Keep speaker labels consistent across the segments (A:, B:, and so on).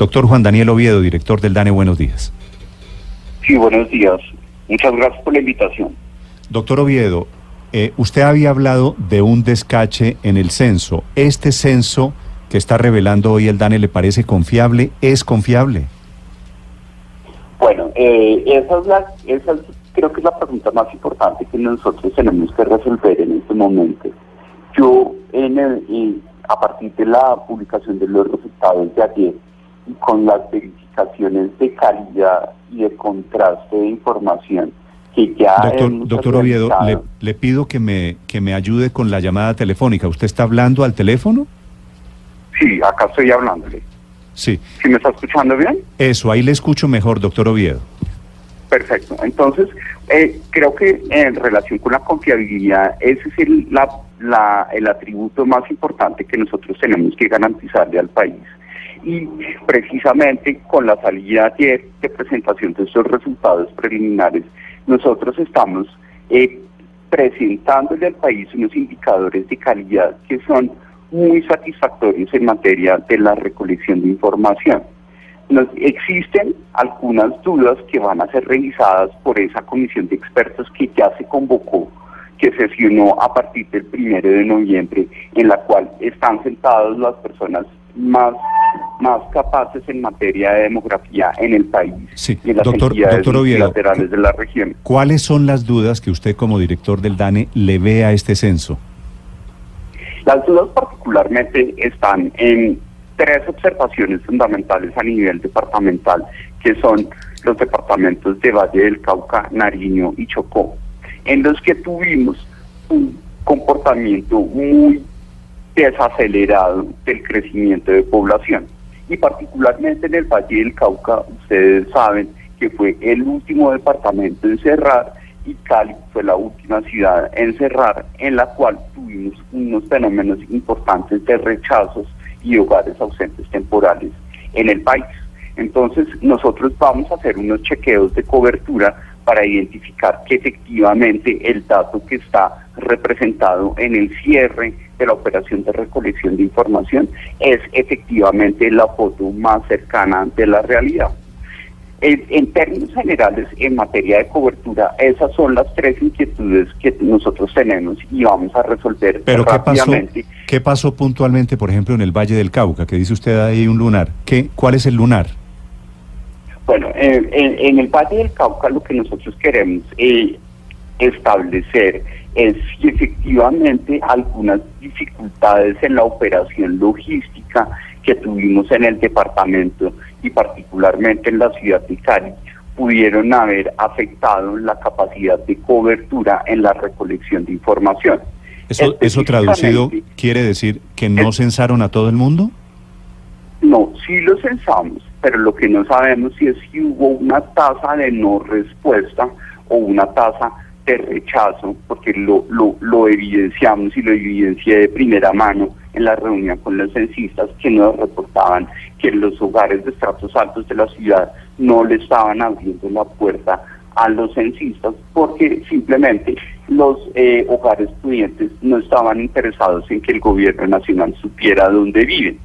A: Doctor Juan Daniel Oviedo, director del DANE, buenos días.
B: Sí, buenos días. Muchas gracias por la invitación.
A: Doctor Oviedo, eh, usted había hablado de un descache en el censo. ¿Este censo que está revelando hoy el DANE le parece confiable? ¿Es confiable?
B: Bueno, eh, esa, es la, esa es- creo que es la pregunta más importante que nosotros tenemos que resolver en este momento. Yo, en el- a partir de la publicación de los resultados de ayer y con las verificaciones de calidad y de contraste de información que ya
A: Doctor, doctor Oviedo, le pido que me, que me ayude con la llamada telefónica. ¿Usted está hablando al teléfono?
B: Sí, acá estoy hablándole.
A: Sí.
B: ¿Sí me está escuchando bien?
A: Eso, ahí le escucho mejor, doctor Oviedo.
B: Perfecto. Entonces, eh, creo que en relación con la confiabilidad, ese es el, la- la- el atributo más importante que nosotros tenemos que garantizarle al país. Y precisamente con la salida ayer de presentación de estos resultados preliminares, nosotros estamos eh, presentándole al país unos indicadores de calidad que son muy satisfactorios en materia de la recolección de información. Nos, existen algunas dudas que van a ser revisadas por esa comisión de expertos que ya se convocó, que sesionó a partir del primero de noviembre, en la cual están sentadas las personas más, más capaces en materia de demografía en el país
A: Sí,
B: y en las
A: doctor-
B: entidades
A: doctor Oviedo,
B: multilaterales de la región.
A: ¿Cuáles son las dudas que usted como director del DANE le ve a este censo?
B: Las dudas particularmente están en tres observaciones fundamentales a nivel departamental, que son los departamentos de Valle del Cauca, Nariño y Chocó, en los que tuvimos un comportamiento muy desacelerado del crecimiento de población. Y particularmente en el Valle del Cauca, ustedes saben que fue el último departamento en cerrar y Cali fue la última ciudad en cerrar, en la cual tuvimos unos fenómenos importantes de rechazos y hogares ausentes temporales en el país. Entonces, nosotros vamos a hacer unos chequeos de cobertura para identificar que efectivamente el dato que está representado en el cierre de la operación de recolección de información es efectivamente la foto más cercana de la realidad. En, en términos generales, en materia de cobertura, esas son las tres inquietudes que nosotros tenemos y vamos a resolver
A: Pero ¿qué pasó,
B: rápidamente.
A: ¿qué pasó puntualmente, por ejemplo, en el Valle del Cauca? Que dice usted ahí un lunar. ¿Qué, ¿Cuál es el lunar?
B: Bueno, eh, en, en el Valle del Cauca lo que nosotros queremos eh, establecer es si efectivamente algunas dificultades en la operación logística que tuvimos en el departamento y particularmente en la ciudad de Cali pudieron haber afectado la capacidad de cobertura en la recolección de información.
A: Eso, eso traducido quiere decir que no censaron a todo el mundo.
B: No, sí lo censamos, pero lo que no sabemos si es si hubo una tasa de no respuesta o una tasa de rechazo, porque lo, lo, lo evidenciamos y lo evidencié de primera mano en la reunión con los censistas que nos reportaban que los hogares de estratos altos de la ciudad no le estaban abriendo la puerta a los censistas porque simplemente los eh, hogares pudientes no estaban interesados en que el gobierno nacional supiera dónde viven.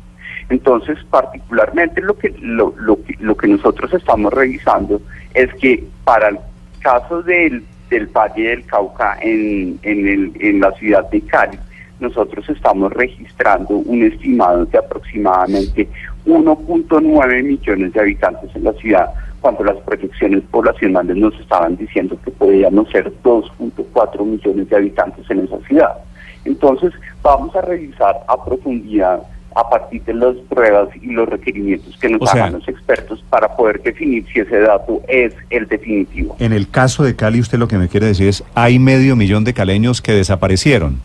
B: Entonces, particularmente lo que, lo, lo lo que nosotros estamos revisando es que para el caso del, del Valle del Cauca en, en, el, en la ciudad de Cali, nosotros estamos registrando un estimado de aproximadamente 1.9 millones de habitantes en la ciudad, cuando las proyecciones poblacionales nos estaban diciendo que podíamos ser 2.4 millones de habitantes en esa ciudad. Entonces, vamos a revisar a profundidad a partir de las pruebas y los requerimientos que nos
A: O sea-
B: hagan los expertos para poder definir si ese dato es el definitivo.
A: En el caso de Cali, usted lo que me quiere decir es, hay medio millón de caleños que desaparecieron.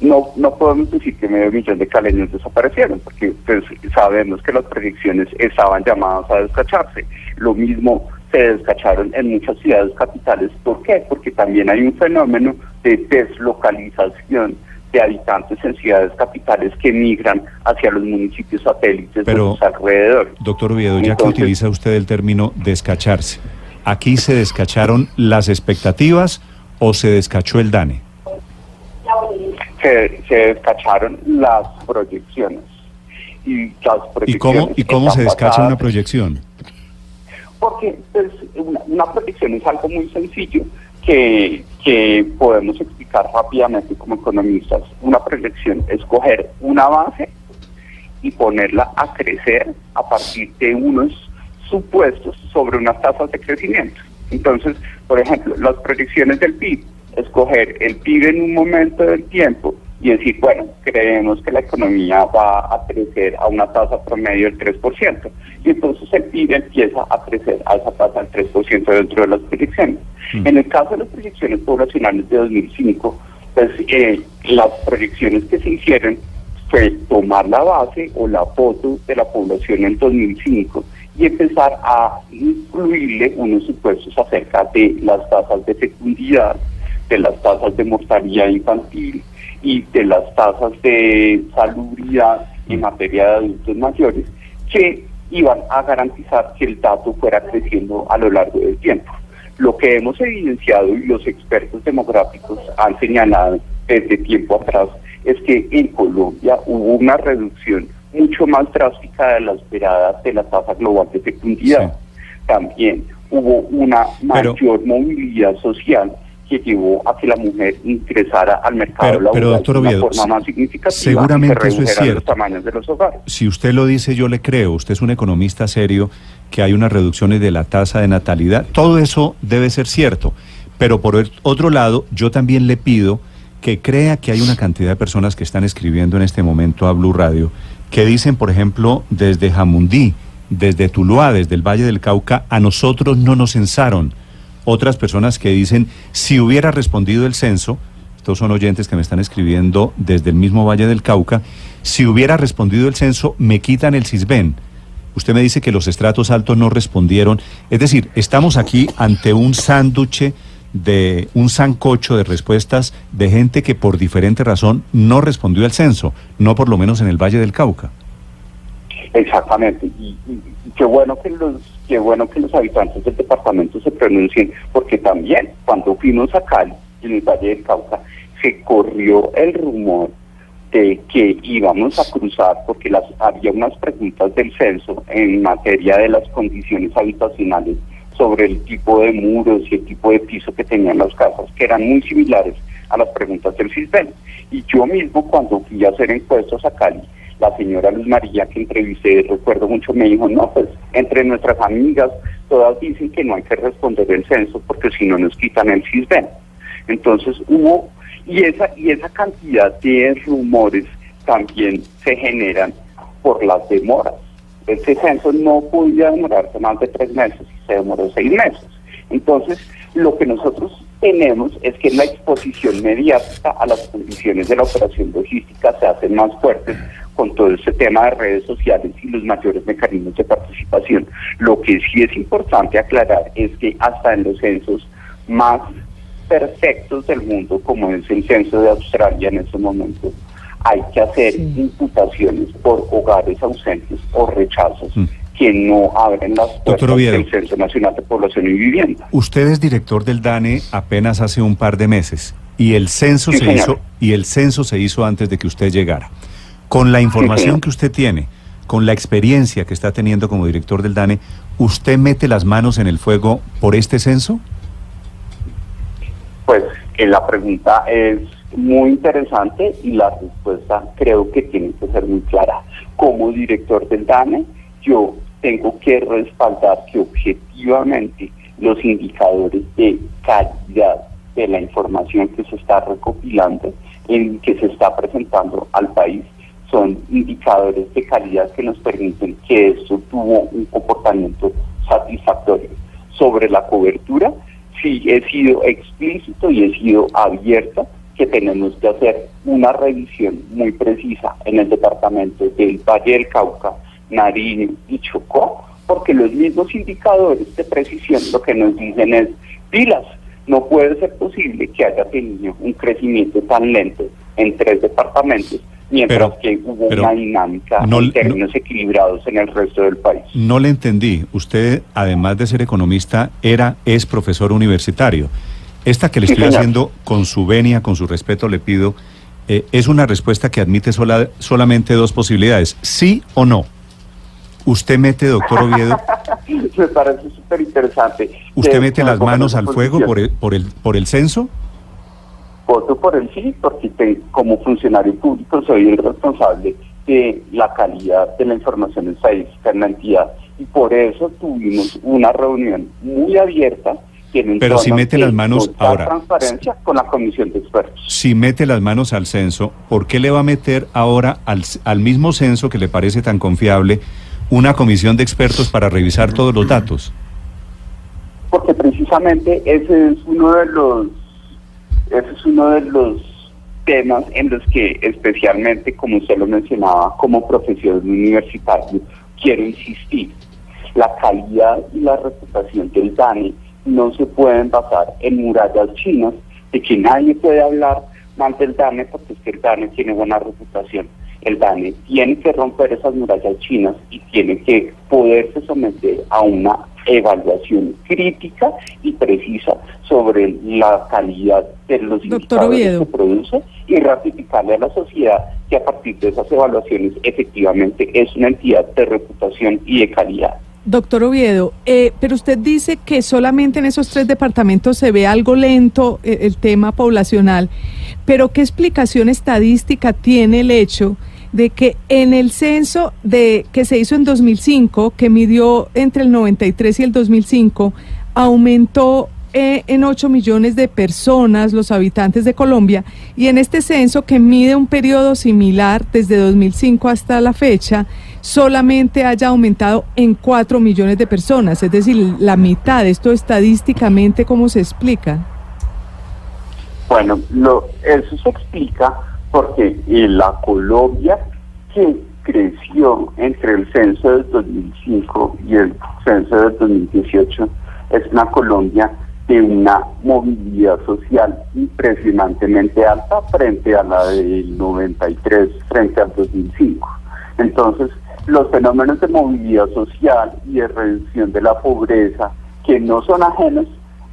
B: no, no podemos decir que medio millón de caleños desaparecieron, porque pues, sabemos que las proyecciones estaban llamadas a descacharse. Lo mismo se descacharon en muchas ciudades capitales. ¿Por qué? Porque también hay un fenómeno de deslocalización de habitantes en ciudades capitales que migran hacia los municipios satélites de los alrededores.
A: Doctor Oviedo, ya que utiliza usted el término descacharse, ¿aquí se descacharon las expectativas o se descachó el DANE?
B: Se, se descacharon las proyecciones. Y, las
A: proyecciones ¿Y cómo, se descacha una proyección?
B: Porque pues, una proyección es algo muy sencillo que, podemos explicar rápidamente como economistas. Una proyección es coger una base y ponerla a crecer a partir de unos supuestos sobre unas tasas de crecimiento. Entonces, por ejemplo, las proyecciones del PIB, escoger el PIB en un momento del tiempo y decir, bueno, creemos que la economía va a crecer a una tasa promedio del 3%. Y entonces el PIB empieza a crecer a esa tasa del 3% dentro de las proyecciones. Mm. En el caso de las proyecciones poblacionales de 2005, pues eh, las proyecciones que se hicieron fue tomar la base o la foto de la población en 2005 y empezar a incluirle unos supuestos acerca de las tasas de fecundidad, de las tasas de mortalidad infantil, y de las tasas de salubridad en materia de adultos mayores que iban a garantizar que el dato fuera creciendo a lo largo del tiempo. Lo que hemos evidenciado y los expertos demográficos han señalado desde tiempo atrás es que en Colombia hubo una reducción mucho más drástica de la esperada de la tasa global de fecundidad. También hubo una mayor movilidad social que llevó a que la mujer ingresara al mercado
A: laboral de forma más significativa seguramente eso es cierto.
B: los tamaños de los hogares.
A: Si usted lo dice, yo le creo. Usted es un economista serio, que hay unas reducciones de la tasa de natalidad. Todo eso debe ser cierto. Pero por otro lado, yo también le pido que crea que hay una cantidad de personas que están escribiendo en este momento a Blue Radio, que dicen, por ejemplo, desde Jamundí, desde Tuluá, desde el Valle del Cauca, a nosotros no nos censaron otras personas que dicen, si hubiera respondido el censo, estos son oyentes que me están escribiendo desde el mismo Valle del Cauca, si hubiera respondido el censo, me quitan el CISBEN. Usted me dice que los estratos altos no respondieron. Es decir, estamos aquí ante un sánduche de un sancocho de respuestas de gente que por diferente razón no respondió al censo, no por lo menos en el Valle del Cauca.
B: Exactamente, y, qué bueno que los qué bueno que los habitantes del departamento se pronuncien, porque también cuando fuimos a Cali, en el Valle del Cauca, se corrió el rumor de que íbamos a cruzar, porque las, había unas preguntas del censo en materia de las condiciones habitacionales sobre el tipo de muros y el tipo de piso que tenían las casas, que eran muy similares a las preguntas del CISBEN. Y yo mismo cuando fui a hacer encuestas a Cali, la señora Luz María que entrevisté, recuerdo mucho, me dijo, no, pues entre nuestras amigas todas dicen que no hay que responder el censo porque si no nos quitan el CISBEN. Entonces hubo, y esa, y esa cantidad de rumores también se generan por las demoras. Ese censo no podía demorarse más de tres meses se demoró seis meses. Entonces, lo que nosotros tenemos es que la exposición mediática a las condiciones de la operación logística se hace más fuerte con todo este tema de redes sociales y los mayores mecanismos de participación. Lo que sí es importante aclarar es que hasta en los censos más perfectos del mundo, como es el censo de Australia en este momento, hay que hacer imputaciones por hogares ausentes o rechazos. Mm. que no abren las puertas del Censo Nacional de Población y Vivienda.
A: Usted es director del DANE apenas hace un par de meses y el censo se hizo y el censo se hizo antes de que usted llegara. Con la información que usted tiene, con la experiencia que está teniendo como director del DANE, ¿usted mete las manos en el fuego por este censo?
B: Pues eh, la pregunta es muy interesante y la respuesta creo que tiene que ser muy clara. Como director del DANE, yo tengo que respaldar que objetivamente los indicadores de calidad de la información que se está recopilando, en que se está presentando al país, son indicadores de calidad que nos permiten que esto tuvo un comportamiento satisfactorio. Sobre la cobertura, sí he sido explícito y he sido abierto que tenemos que hacer una revisión muy precisa en el departamento del Valle del Cauca, Nariño y Chocó, porque los mismos indicadores de precisión lo que nos dicen es, pilas, no puede ser posible que haya tenido un crecimiento tan lento en tres departamentos, mientras que hubo una dinámica en términos equilibrados en el resto del país.
A: No le entendí. Usted, además de ser economista, era, es profesor universitario. Esta que le estoy haciendo con su venia, con su respeto, le pido, eh, es una respuesta que admite sola, solamente dos posibilidades, sí o no. ¿Usted mete, doctor Oviedo?
B: Me parece súper interesante.
A: ¿Usted mete las manos al fuego por el, por, el, por el censo?
B: Voto por el sí, porque como funcionario público soy el responsable de la calidad de la información estadística en la entidad. Y por eso tuvimos una reunión muy abierta
A: pero si mete las manos ahora.
B: transparencia con la comisión de expertos.
A: Si mete las manos al censo, ¿por qué le va a meter ahora al, al mismo censo que le parece tan confiable una comisión de expertos para revisar todos los datos?
B: Porque precisamente ese es uno de los ese es uno de los temas en los que especialmente, como usted lo mencionaba, como profesor universitario, quiero insistir. La calidad y la reputación del DANE no se pueden basar en murallas chinas, de que nadie puede hablar mal del DANE porque es que el DANE tiene buena reputación. El DANE tiene que romper esas murallas chinas y tiene que poderse someter a una evaluación crítica y precisa sobre la calidad de los indicadores que produce y ratificarle a la sociedad que a partir de esas evaluaciones efectivamente es una entidad de reputación y de calidad.
C: Doctor Oviedo, eh, pero usted dice que solamente en esos tres departamentos se ve algo lento eh, el tema poblacional, pero ¿qué explicación estadística tiene el hecho de que en el censo de que se hizo en 2005, que midió entre el 93 y el 2005, aumentó eh, en 8 millones de personas los habitantes de Colombia y en este censo que mide un periodo similar desde 2005 hasta la fecha, solamente haya aumentado en 4 millones de personas, es decir, la mitad. ¿Esto estadísticamente cómo se explica?
B: Bueno, lo, eso se explica porque en la Colombia que creció entre el censo del 2005 y el censo del 2018 es una Colombia de una movilidad social impresionantemente alta frente a la del 93, frente al 2005. Entonces, los fenómenos de movilidad social y de reducción de la pobreza que no son ajenos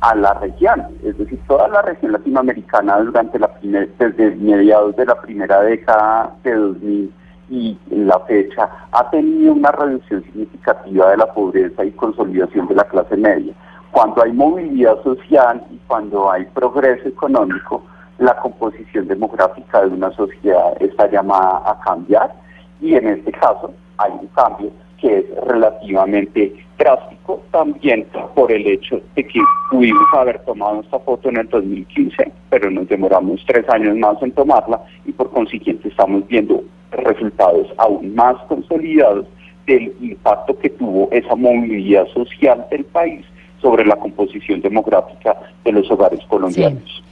B: a la región, es decir, toda la región latinoamericana durante la desde mediados de la primera década de 2000 y la fecha ha tenido una reducción significativa de la pobreza y consolidación de la clase media. Cuando hay movilidad social y cuando hay progreso económico, la composición demográfica de una sociedad está llamada a cambiar y en este caso hay un cambio que es relativamente drástico también por el hecho de que pudimos haber tomado esta foto en el 2015, pero nos demoramos tres años más en tomarla y por consiguiente estamos viendo resultados aún más consolidados del impacto que tuvo esa movilidad social del país sobre la composición demográfica de los hogares colombianos.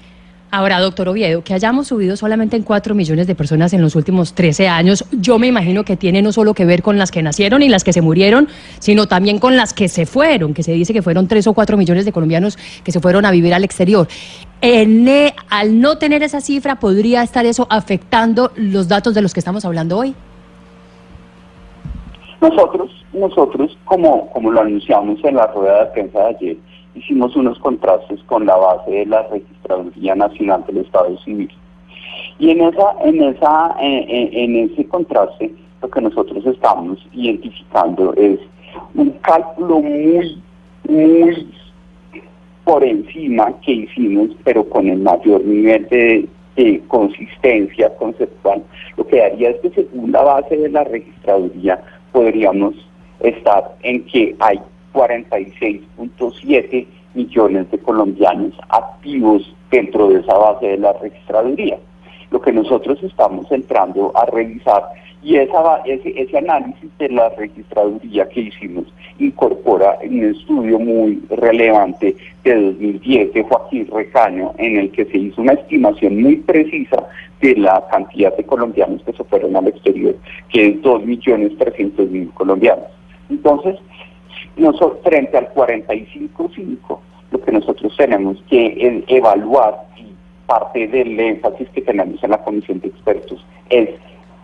D: Ahora, doctor Oviedo, que hayamos subido solamente en 4 millones de personas en los últimos 13 años, yo me imagino que tiene no solo que ver con las que nacieron y las que se murieron, sino también con las que se fueron, que se dice que fueron 3 o 4 millones de colombianos que se fueron a vivir al exterior. E, al no tener esa cifra, ¿podría estar eso afectando los datos de los que estamos hablando hoy?
B: Nosotros, nosotros como, como lo anunciamos en la rueda de prensa de ayer, hicimos unos contrastes con la base de la Registraduría Nacional del Estado Civil. Y en esa, en esa, en, ese contraste, lo que nosotros estamos identificando es un cálculo muy, muy por encima que hicimos, pero con el mayor nivel de consistencia conceptual, lo que haría es que según la base de la registraduría podríamos estar en que hay 46.7 millones de colombianos activos dentro de esa base de la registraduría. lo que nosotros estamos entrando a revisar y esa, ese, ese análisis de la registraduría que hicimos incorpora un estudio muy relevante de 2010 de Joaquín Recaño, en el que se hizo una estimación muy precisa de la cantidad de colombianos que se fueron al exterior, que es 2.300.000 colombianos. Entonces, nosotros, frente al 45.5, lo que nosotros tenemos que evaluar, y parte del énfasis que tenemos en la comisión de expertos, es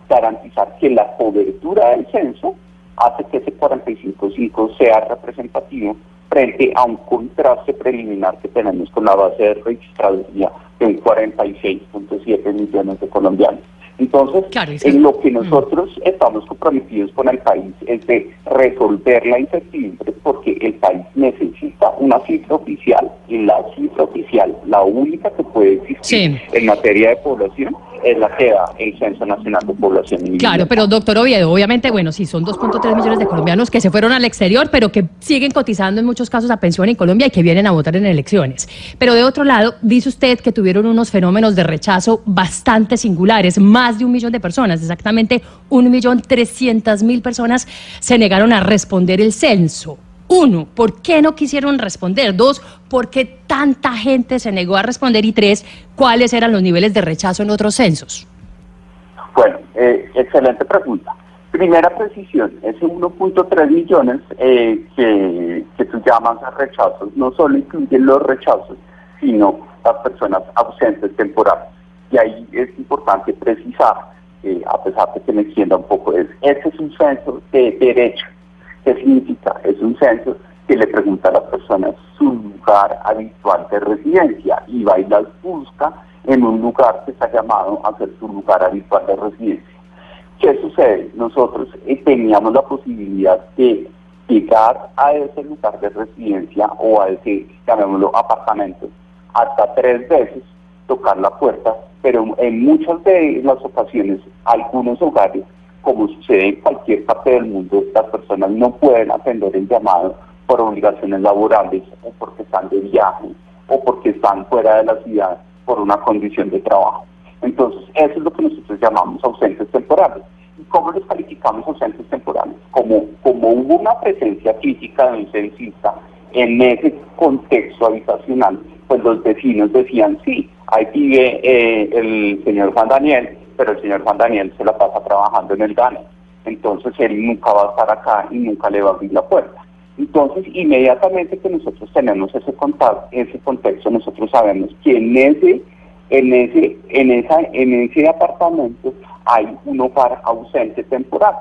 B: garantizar que la cobertura del censo hace que ese 45.5 sea representativo frente a un contraste preliminar que tenemos con la base de registraduría de un 46.7 millones de colombianos. Entonces, en lo que mm. nosotros estamos comprometidos con el país es de resolver la incertidumbre porque el país necesita una cifra oficial y la cifra oficial, la única que puede existir en materia de población, es la que da el Censo Nacional de Población.
D: Claro, pero doctor Oviedo, obviamente, bueno, sí, son 2.3 millones de colombianos que se fueron al exterior, pero que siguen cotizando en muchos casos a pensión en Colombia y que vienen a votar en elecciones. Pero de otro lado, dice usted que tuvieron unos fenómenos de rechazo bastante singulares, más de un millón de personas, exactamente un millón trescientas mil personas se negaron a responder el censo. Uno, ¿por qué no quisieron responder? Dos, ¿por qué tanta gente se negó a responder? Y tres, ¿cuáles eran los niveles de rechazo en otros censos?
B: Bueno, eh, excelente pregunta. Primera precisión, ese 1.3 millones eh, que, que tú llamas a rechazos no solo incluyen los rechazos, sino las personas ausentes temporales. Y ahí es importante precisar, eh, a pesar de que me extienda un poco, es, ese es un censo de derecho ¿Qué significa? Es un censo que le pregunta a las personas su lugar habitual de residencia y va y las busca en un lugar que está llamado a ser su lugar habitual de residencia. ¿Qué sucede? Nosotros eh, teníamos la posibilidad de llegar a ese lugar de residencia o a ese, llamémoslo, apartamento, hasta tres veces tocar la puerta, pero en muchas de las ocasiones, algunos hogares como sucede en cualquier parte del mundo, las personas no pueden atender el llamado por obligaciones laborales o porque están de viaje o porque están fuera de la ciudad por una condición de trabajo. Entonces, eso es lo que nosotros llamamos ausentes temporales. ¿Y cómo los calificamos ausentes temporales? Como, como hubo una presencia física de un censista en ese contexto habitacional, pues los vecinos decían, sí, ahí vive eh, el señor Juan Daniel, pero el señor Juan Daniel se la pasa trabajando en el DANE. Entonces él nunca va a estar acá y nunca le va a abrir la puerta. Entonces, inmediatamente que nosotros tenemos ese contacto, ese contexto, nosotros sabemos que en ese, en ese, en esa, en ese apartamento hay un hogar ausente temporal.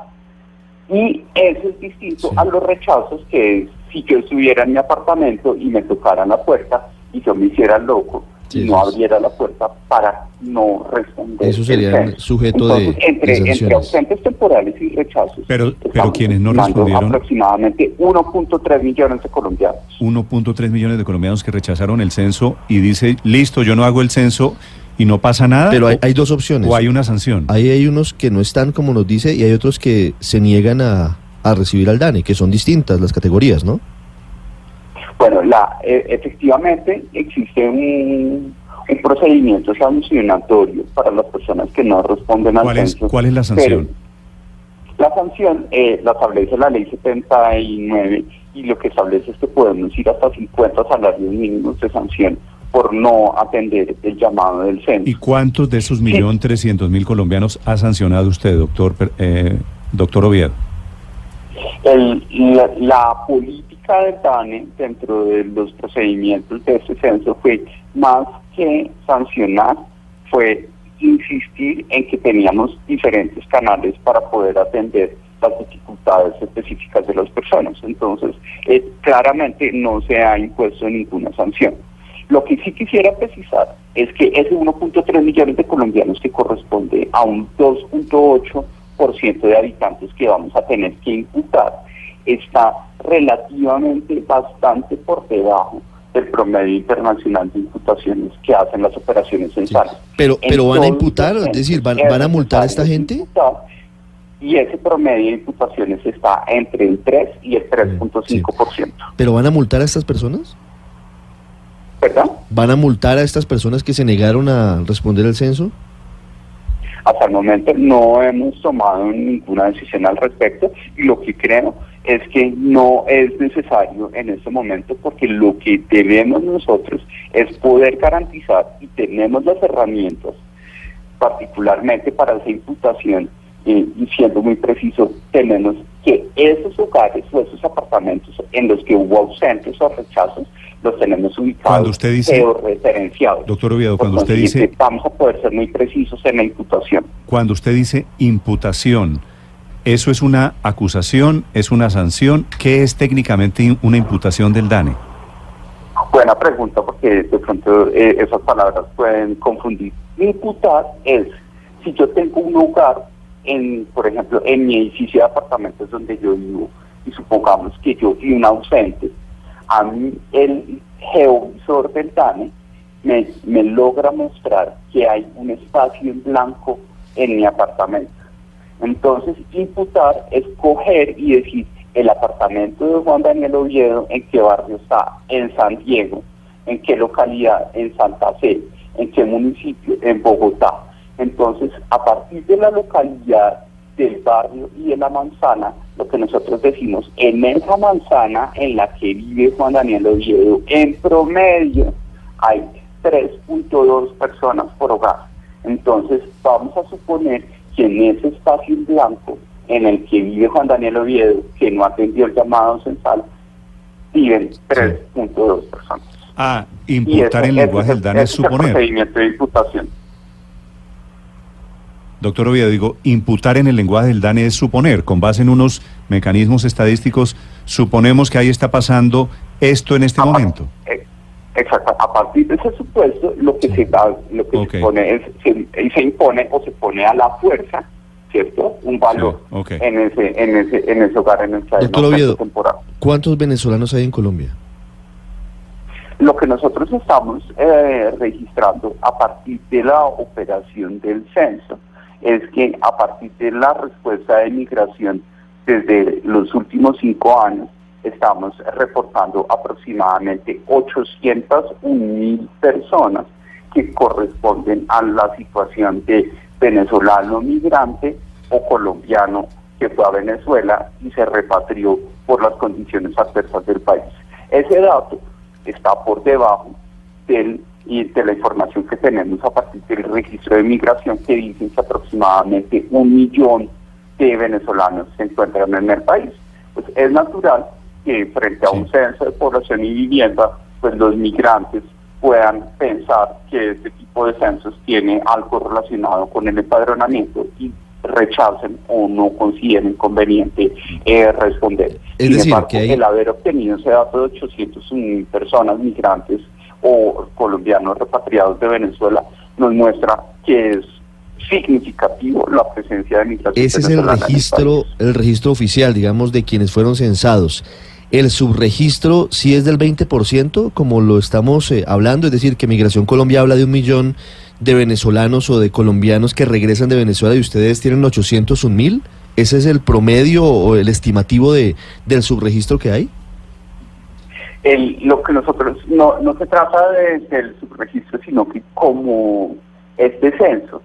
B: Y eso es distinto a los rechazos que si yo estuviera en mi apartamento y me tocaran la puerta y yo me hiciera loco, no abriera la puerta para no responder.
E: Eso sería sujeto de,
B: entre, entre, ausentes temporales y rechazos.
A: Pero, pero quienes no respondieron.
B: Aproximadamente 1.3 millones de colombianos.
A: 1.3 millones de colombianos que rechazaron el censo y dice, listo, yo no hago el censo y no pasa nada.
E: Pero hay, hay dos opciones.
A: O hay una sanción.
E: Ahí hay unos que no están como nos dice y hay otros que se niegan a, a recibir al DANE, que son distintas las categorías, ¿no?
B: Bueno, la, e, efectivamente existe un, procedimiento sancionatorio para las personas que no responden al censo.
A: ¿Cuál es la sanción?
B: La sanción eh, la establece la ley 79 y lo que establece es que podemos ir hasta 50 salarios mínimos de sanción por no atender el llamado del censo.
A: ¿Y cuántos de esos millón trescientos mil colombianos ha sancionado usted, doctor, eh, doctor Oviedo?
B: El, la, la política DANE dentro de los procedimientos de este censo fue más que sancionar, fue insistir en que teníamos diferentes canales para poder atender las dificultades específicas de las personas. Entonces, eh, claramente no se ha impuesto ninguna sanción. Lo que sí quisiera precisar es que ese 1.3 millones de colombianos que corresponde a un 2.8% de habitantes que vamos a tener que imputar está relativamente bastante por debajo del promedio internacional de imputaciones que hacen las operaciones censales.
E: Pero, pero van a imputar, es decir, van, van a multar a esta gente.
B: Y ese promedio de imputaciones está entre el 3 y el 3.5%.
E: ¿Pero van a multar a estas personas?
B: ¿Verdad?
E: ¿Van a multar a estas personas que se negaron a responder al censo?
B: Hasta el momento no hemos tomado ninguna decisión al respecto y lo que creo es que no es necesario en este momento porque lo que debemos nosotros es poder garantizar y tenemos las herramientas particularmente para esa imputación eh, y siendo muy preciso, tenemos que esos hogares o esos apartamentos en los que hubo ausentes o rechazos, los tenemos ubicados
A: Cuando usted dice-
B: referenciados.
A: Doctor Oviedo, cuando usted dice-
B: Vamos a poder ser muy precisos en la imputación.
A: Cuando usted dice imputación, ¿eso es una acusación? ¿Es una sanción? ¿Qué es técnicamente una imputación del DANE?
B: Buena pregunta porque de pronto eh, esas palabras pueden confundir. Imputar es si yo tengo un hogar, en, por ejemplo, en mi edificio de apartamentos donde yo vivo, y supongamos que yo fui un ausente, a mí el geovisor del DANE me, me logra mostrar que hay un espacio en blanco en mi apartamento. Entonces, imputar es coger y decir, el apartamento de Juan Daniel Oviedo, ¿en qué barrio está? En San Diego. ¿En qué localidad? En Santa Fe. ¿En qué municipio? En Bogotá. Entonces, a partir de la localidad, del barrio y de la manzana, lo que nosotros decimos, en esa manzana en la que vive Juan Daniel Oviedo, en promedio hay 3.2 personas por hogar. Entonces, vamos a suponer que en ese espacio en blanco en el que vive Juan Daniel Oviedo, que no atendió el llamado censal, viven 3.2 personas.
A: Ah, imputar en lenguaje del
B: el-
A: DANE es
B: ese el
A: suponer.
B: procedimiento de imputación.
A: Doctor Oviedo, digo, imputar en el lenguaje del DANE es suponer, con base en unos mecanismos estadísticos, suponemos que ahí está pasando esto en este
B: A par-
A: momento.
B: eh, Exacto. A partir de ese supuesto, lo que se da, lo que se pone es, se, y se impone o se pone a la fuerza, ¿cierto? Un valor
A: Sí,
B: en ese, en ese, en ese hogar en hay
E: Doctor Oviedo.
B: temporal.
E: ¿Cuántos venezolanos hay en Colombia?
B: Lo que nosotros estamos eh, registrando a partir de la operación del censo es que a partir de la respuesta de migración desde los últimos cinco años estamos reportando aproximadamente 801 mil personas que corresponden a la situación de venezolano migrante o colombiano que fue a Venezuela y se repatrió por las condiciones adversas del país. Ese dato está por debajo del, y de la información que tenemos a partir del registro de migración que dicen que aproximadamente un millón de venezolanos se encuentran en el país. Pues es natural que frente a un censo de población y vivienda, pues los migrantes puedan pensar que este tipo de censos tiene algo relacionado con el empadronamiento y rechacen o no consideren conveniente eh, responder.
E: Es
B: Sin
E: decir,
B: embargo,
E: que hay-
B: el haber obtenido ese dato de 801 mil personas migrantes o colombianos repatriados de Venezuela nos muestra que es significativo la presencia de migración
E: Ese es el registro, el registro oficial, digamos, de quienes fueron censados. El subregistro sí es del 20%, como lo estamos eh, hablando, es decir, que Migración Colombia habla de un millón de venezolanos o de colombianos que regresan de Venezuela y ustedes tienen 801 mil. ¿Ese es el promedio o el estimativo de, del subregistro que hay?
B: El- lo que nosotros no, no se trata de, del subregistro, sino que como este censo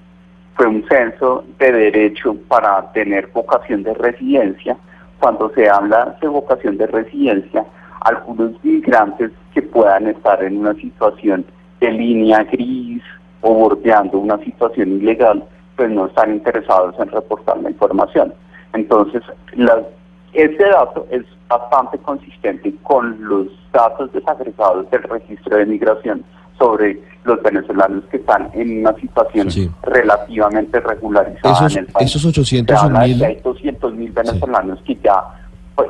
B: fue un censo de derecho para tener vocación de residencia, cuando se habla de vocación de residencia, algunos migrantes que puedan estar en una situación de línea gris o bordeando una situación ilegal, pues no están interesados en reportar la información. Entonces, las este dato es bastante consistente con los datos desagregados del registro de migración sobre los venezolanos que están en una situación
E: Sí.
B: relativamente regularizada
E: Esos-
B: en el país.
E: esos 800
B: Se habla de
E: mil-
B: que hay 200 mil venezolanos que ya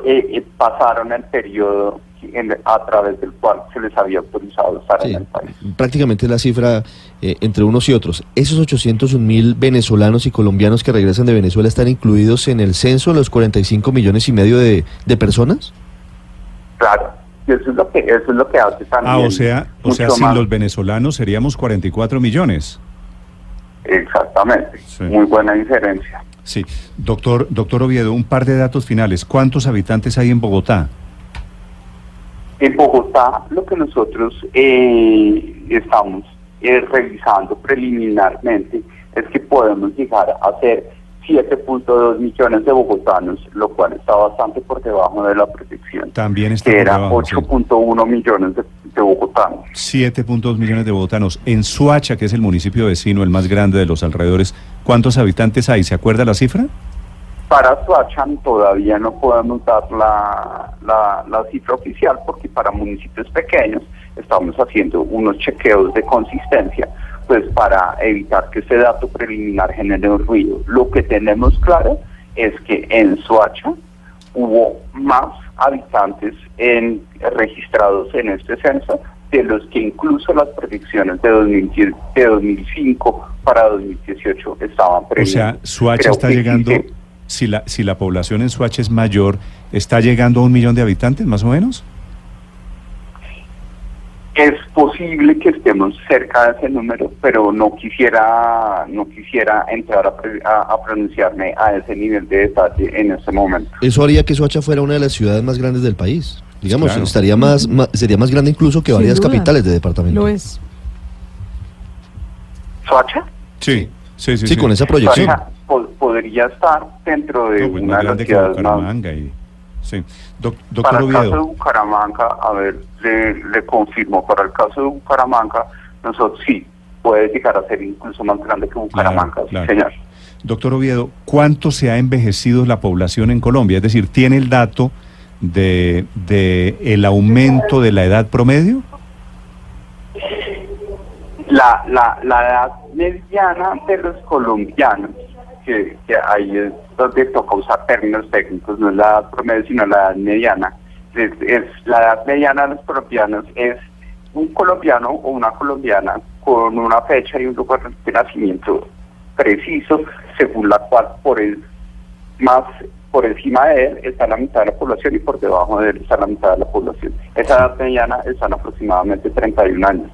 B: eh, eh, pasaron el periodo en- a través del cual se les había autorizado estar
E: Sí,
B: en el país.
E: prácticamente la cifra eh, entre unos y otros. ¿Esos 801 mil venezolanos y colombianos que regresan de Venezuela están incluidos en el censo de los 45 millones y medio de, de personas?
B: Claro, eso es lo que eso es lo que hace también.
A: Ah, o sea, o sea, sin
B: más-
A: los venezolanos seríamos 44 millones.
B: Exactamente,
A: Sí.
B: muy buena diferencia.
A: Sí. Doctor, doctor Oviedo, un par de datos finales. ¿Cuántos habitantes hay en Bogotá?
B: En Bogotá lo que nosotros eh, estamos eh, revisando preliminarmente es que podemos llegar a ser 7.2 millones de bogotanos, lo cual está bastante por debajo de la protección,
A: También está
B: que
A: por
B: era
A: debajo, sí.
B: 8.1 millones de, de bogotanos.
A: 7.2 millones de bogotanos. En Suacha, que es el municipio vecino, el más grande de los alrededores, ¿cuántos habitantes hay? ¿Se acuerda la cifra?
B: Para Suachan todavía no podemos dar la, la, la cifra oficial porque para municipios pequeños estamos haciendo unos chequeos de consistencia pues para evitar que ese dato preliminar genere un ruido. Lo que tenemos claro es que en Suacha hubo más habitantes en, registrados en este censo de los que incluso las predicciones de, 2010 de 2005 para 2018 estaban
A: O
B: previstas.
A: sea, Suacha
B: Creo
A: está llegando,
B: se-
A: si la, si la población en Suacha es mayor, ¿está llegando a un millón de habitantes más o menos?
B: Es posible que estemos cerca de ese número, pero no quisiera no quisiera entrar a, pre- a- a pronunciarme a ese nivel de detalle en este momento.
E: Eso haría que Soacha fuera una de las ciudades más grandes del país. Digamos,
A: Claro.
E: estaría más, sería más grande incluso que
C: Sin
E: varias
C: duda.
E: capitales de departamento.
C: Lo es.
B: ¿Soacha?
A: Sí, sí, sí.
E: Sí, con esa proyección.
B: Soacha po- podría estar dentro de
A: No, pues
B: una de las ciudades más...
A: Y, sí. Doc-
B: Para
A: doctor
B: el caso de Bucaramanga, a ver, le, le confirmo, para el caso de Bucaramanga, nosotros sí, puede llegar a ser incluso más grande que Bucaramanga, sí,
A: claro.
B: señor.
A: doctor Oviedo, ¿cuánto se ha envejecido la población en Colombia? Es decir, ¿tiene el dato de, de el aumento de la edad promedio?
B: la, la, la edad mediana de los colombianos, que, que ahí es donde toca usar términos técnicos, no es la edad promedio, sino la edad mediana. Es, la edad mediana de los colombianos es un colombiano o una colombiana con una fecha y un lugar de nacimiento preciso, según la cual por el más por encima de él está la mitad de la población y por debajo de él está la mitad de la población. Esa edad mediana está en aproximadamente 31 años,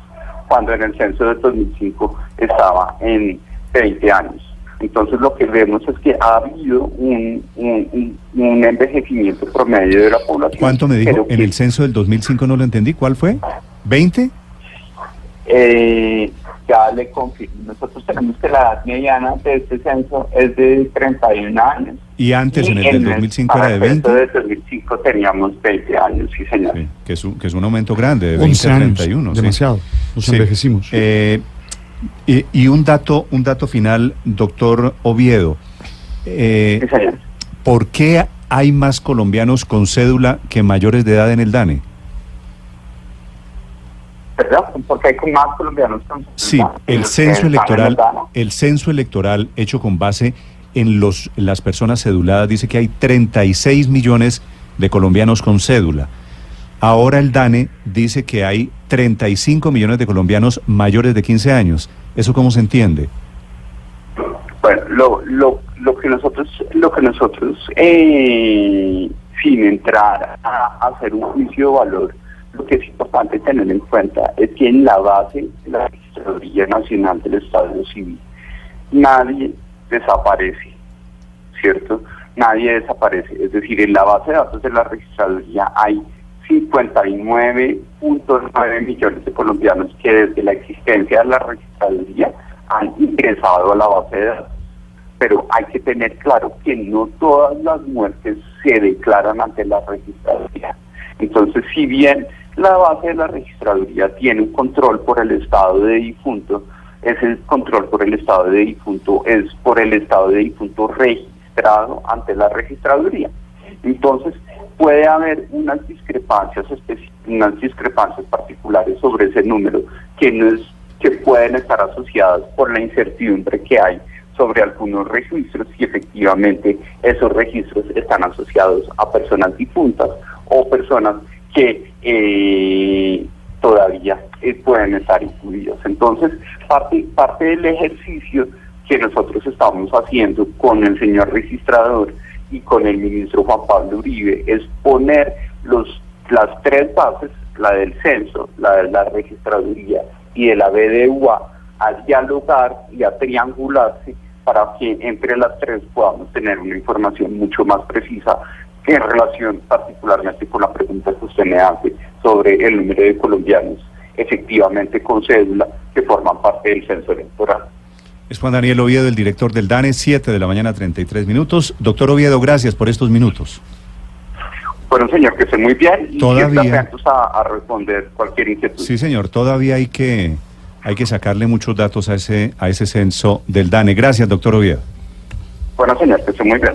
B: cuando en el censo de 2005 estaba en 20 años. Entonces lo que vemos es que ha habido un, un, un- envejecimiento promedio de la población.
A: ¿Cuánto me dijo? En
B: que,
A: el censo del 2005 no lo entendí. ¿Cuál fue? ¿20?
B: eh, ya le confirmo. Nosotros tenemos que la edad mediana de este censo es de 31 años.
A: Y antes, en el del 2005 era de
B: para el
A: 20.
B: censo del 2005 teníamos 20 años, sí señor.
A: Sí, que, es un, que es un aumento grande, de 20
F: 11
A: a
F: años,
A: 31. sí.
F: demasiado. Nos
A: Sí.
F: envejecimos.
A: Eh, y, y un dato, un dato final, doctor Oviedo. Eh. ¿Por qué hay más colombianos con cédula que mayores de edad en el DANE?
B: ¿Verdad? Porque hay más colombianos. con-
A: Sí, el censo electoral,
B: el
A: censo electoral hecho con base en los en las personas ceduladas dice que hay 36 millones de colombianos con cédula. Ahora el DANE dice que hay 35 millones de colombianos mayores de 15 años. ¿Eso cómo se entiende?
B: Bueno, lo, lo, lo que nosotros, lo que nosotros, eh, sin entrar a, a hacer un juicio de valor, lo que es importante tener en cuenta es que en la base de la Registraduría Nacional del Estado Civil nadie desaparece, ¿cierto? Nadie desaparece. Es decir, en la base de datos de la registraduría hay 59.9 millones de colombianos que desde la existencia de la registraduría han ingresado a la base de datos. Pero hay que tener claro que no todas las muertes se declaran ante la registraduría. Entonces, si bien la base de la registraduría tiene un control por el estado de difunto, ese control por el estado de difunto es por el estado de difunto registrado ante la registraduría. Entonces, puede haber unas discrepancias unas discrepancias particulares sobre ese número que no es que pueden estar asociadas por la incertidumbre que hay sobre algunos registros y efectivamente esos registros están asociados a personas difuntas o personas que eh, todavía eh, pueden estar incluidas. Entonces, parte, parte del ejercicio que nosotros estamos haciendo con el señor registrador y con el ministro Juan Pablo Uribe es poner los, las tres bases, la del censo, la de la registraduría y de la BDUA, a dialogar y a triangularse para que entre las tres podamos tener una información mucho más precisa en relación particularmente con la pregunta que usted me hace sobre el número de colombianos efectivamente con cédula que forman parte del censo electoral.
A: Es Juan Daniel Oviedo, el director del DANE, 7 de la mañana, 33 minutos. Doctor Oviedo, gracias por estos minutos.
B: Bueno, señor, que esté muy bien y
A: Todavía-
B: a, a responder cualquier inquietud.
A: Sí, señor, todavía hay que, hay que sacarle muchos datos a ese, a ese censo del DANE. Gracias, doctor Oviedo.
B: Bueno, señor, que esté muy bien.